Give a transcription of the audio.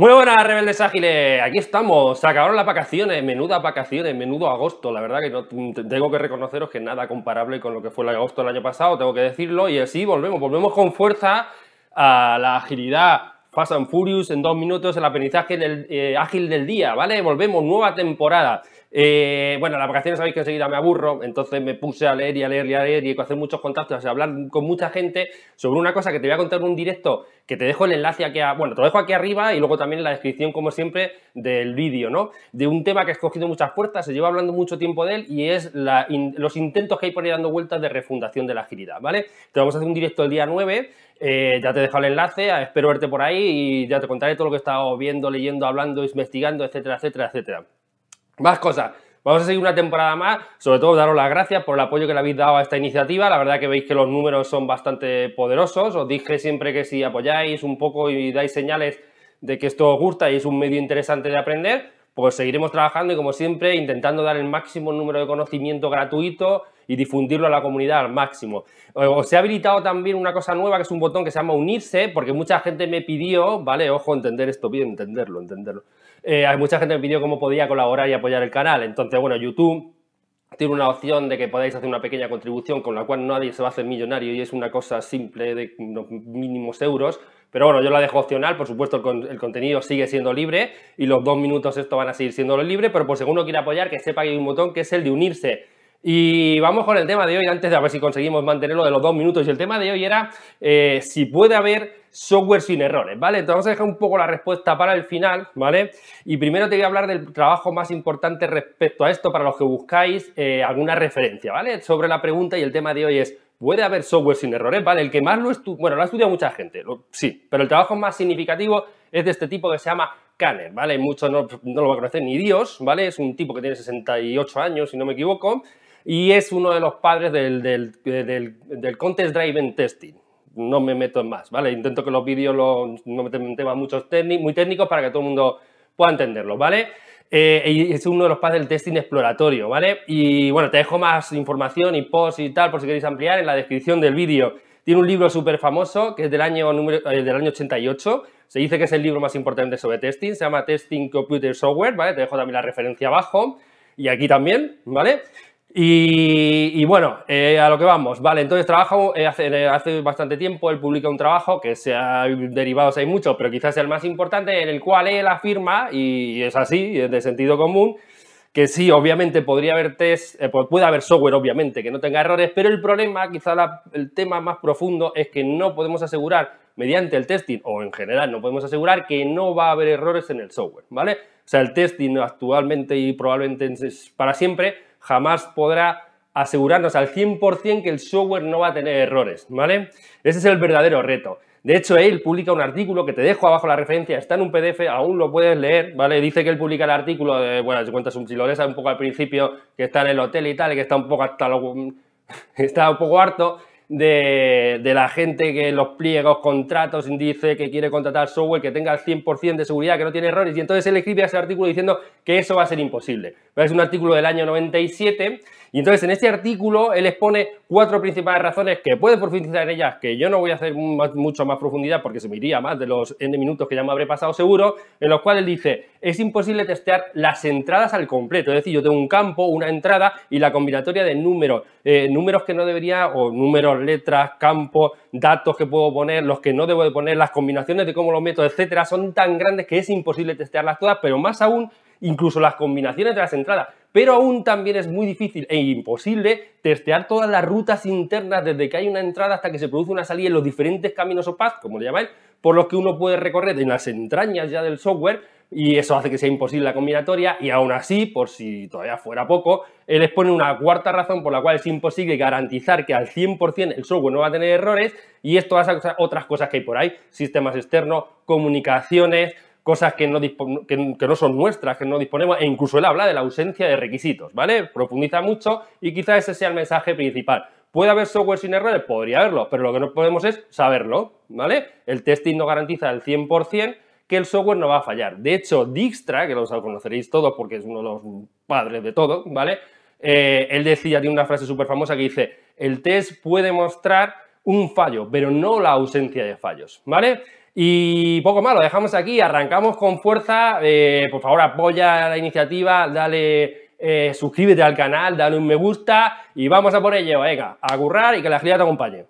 Muy buenas, rebeldes ágiles. Aquí estamos. Se acabaron las vacaciones. Menudas vacaciones, menudo agosto. La verdad que no tengo que reconoceros que nada comparable con lo que fue el agosto del año pasado, tengo que decirlo. Y así volvemos, volvemos con fuerza a la agilidad Fast and Furious en dos minutos, el aprendizaje del, eh, ágil del día, ¿vale? Volvemos, nueva temporada. Eh, bueno, las vacaciones sabéis que enseguida me aburro, entonces me puse a leer y a leer y a leer y a hacer muchos contactos, a hablar con mucha gente sobre una cosa que te voy a contar en un directo, que te dejo el enlace aquí, a, bueno, te lo dejo aquí arriba y luego también en la descripción, como siempre, del vídeo, ¿no? De un tema que ha escogido muchas puertas, se lleva hablando mucho tiempo de él y es los intentos que hay por ahí dando vueltas de refundación de la agilidad, ¿vale? Te vamos a hacer un directo el día 9, eh, ya te dejo el enlace, espero verte por ahí y ya te contaré todo lo que he estado viendo, leyendo, hablando, investigando, etcétera, etcétera, etcétera. Más cosas. Vamos a seguir una temporada más, sobre todo daros las gracias por el apoyo que le habéis dado a esta iniciativa, la verdad que veis que los números son bastante poderosos, os dije siempre que si apoyáis un poco y dais señales de que esto os gusta y es un medio interesante de aprender, pues seguiremos trabajando y como siempre intentando dar el máximo número de conocimiento gratuito y difundirlo a la comunidad al máximo. Os he habilitado también una cosa nueva que es un botón que se llama unirse, porque mucha gente me pidió, vale, ojo, entender esto bien, entenderlo, entenderlo eh, hay mucha gente me pidió cómo podía colaborar y apoyar el canal. Entonces, bueno, YouTube tiene una opción de que podáis hacer una pequeña contribución con la cual nadie se va a hacer millonario y es una cosa simple de unos mínimos euros. Pero bueno, yo la dejo opcional, por supuesto el, contenido sigue siendo libre y los dos minutos esto van a seguir siendo libre, pero por si alguno quiere apoyar, que sepa que hay un botón que es el de unirse. Y vamos con el tema de hoy, antes de a ver si conseguimos mantenerlo de los dos minutos. Y el tema de hoy era eh, si puede haber software sin errores, ¿vale? Entonces vamos a dejar un poco la respuesta para el final, ¿vale? Y primero te voy a hablar del trabajo más importante respecto a esto para los que buscáis eh, alguna referencia, ¿vale? Sobre la pregunta y el tema de hoy es, ¿puede haber software sin errores? ¿Vale? El que más lo estudia, bueno, lo ha estudiado mucha gente, sí, pero el trabajo más significativo es de este tipo que se llama Kanner, ¿vale? Muchos no, no lo va a conocer ni Dios, ¿vale? Es un tipo que tiene 68 años, si no me equivoco, y es uno de los padres del, del, del, del Contest Driven Testing, no me meto en más, ¿vale? Intento que los vídeos no me meten temas muchos muy técnicos para que todo el mundo pueda entenderlo, ¿vale? Eh, y es uno de los padres del testing exploratorio, ¿vale? Y bueno, te dejo más información y post y tal por si queréis ampliar en la descripción del vídeo. Tiene un libro súper famoso que es del año, número, eh, del año 88. Se dice que es el libro más importante sobre testing. Se llama Testing Computer Software, ¿vale? Te dejo también la referencia abajo. Y aquí también, ¿vale? Y, bueno, eh, a lo que vamos, vale, entonces trabajo eh, hace, hace, bastante tiempo, él publica un trabajo que se ha derivado, hay muchos, pero quizás el más importante, en el cual él afirma, y es así, es de sentido común, que sí, obviamente podría haber test, eh, puede haber software, obviamente, que no tenga errores, pero el problema, quizá el tema más profundo, es que no podemos asegurar, mediante el testing, o en general, no podemos asegurar que no va a haber errores en el software, ¿vale? O sea, el testing actualmente y probablemente para siempre jamás podrá asegurarnos al 100% que el software no va a tener errores, ¿vale? Ese es el verdadero reto. De hecho, él publica un artículo que te dejo abajo la referencia, está en un PDF, aún lo puedes leer, ¿vale? Dice que él publica el artículo, de, bueno, si cuentas un, lo un poco al principio, que está en el hotel y tal, que está un poco hasta lo, está un poco harto, de, la gente que los pliegos, contratos, dice que quiere contratar software que tenga el 100% de seguridad, que no tiene errores, y entonces él escribe ese artículo diciendo que eso va a ser imposible. Es un artículo del año 97 y entonces en este artículo él expone cuatro principales razones que puede profundizar en ellas, que yo no voy a hacer mucho más profundidad porque se me iría más de los N minutos que ya me habré pasado seguro, en los cuales dice, es imposible testear las entradas al completo, es decir, yo tengo un campo, una entrada y la combinatoria de números, eh, números que no debería, o números, letras, campos, datos que puedo poner, los que no debo de poner, las combinaciones de cómo los meto, etcétera, son tan grandes que es imposible testearlas todas, pero más aún incluso las combinaciones de las entradas. Pero aún también es muy difícil e imposible testear todas las rutas internas desde que hay una entrada hasta que se produce una salida en los diferentes caminos o paths, como le llamáis, por los que uno puede recorrer en las entrañas ya del software y eso hace que sea imposible la combinatoria y aún así, por si todavía fuera poco, él expone una cuarta razón por la cual es imposible garantizar que al 100% el software no va a tener errores y esto todas otras cosas que hay por ahí, sistemas externos, comunicaciones, cosas que no, que, no, son nuestras, que no disponemos, e incluso él habla de la ausencia de requisitos, ¿vale? Profundiza mucho y quizás ese sea el mensaje principal. ¿Puede haber software sin errores? Podría haberlo, pero lo que no podemos es saberlo, ¿vale? El testing no garantiza al 100% que el software no va a fallar. De hecho, Dijkstra, que lo conoceréis todos porque es uno de los padres de todo, ¿vale? Eh, él decía, tiene una frase súper famosa que dice, el test puede mostrar un fallo, pero no la ausencia de fallos, ¿vale? Y poco más, lo dejamos aquí, arrancamos con fuerza. Eh, por favor, apoya la iniciativa, dale, eh, suscríbete al canal, dale un me gusta y vamos a por ello. Venga, a currar y que la agilidad te acompañe.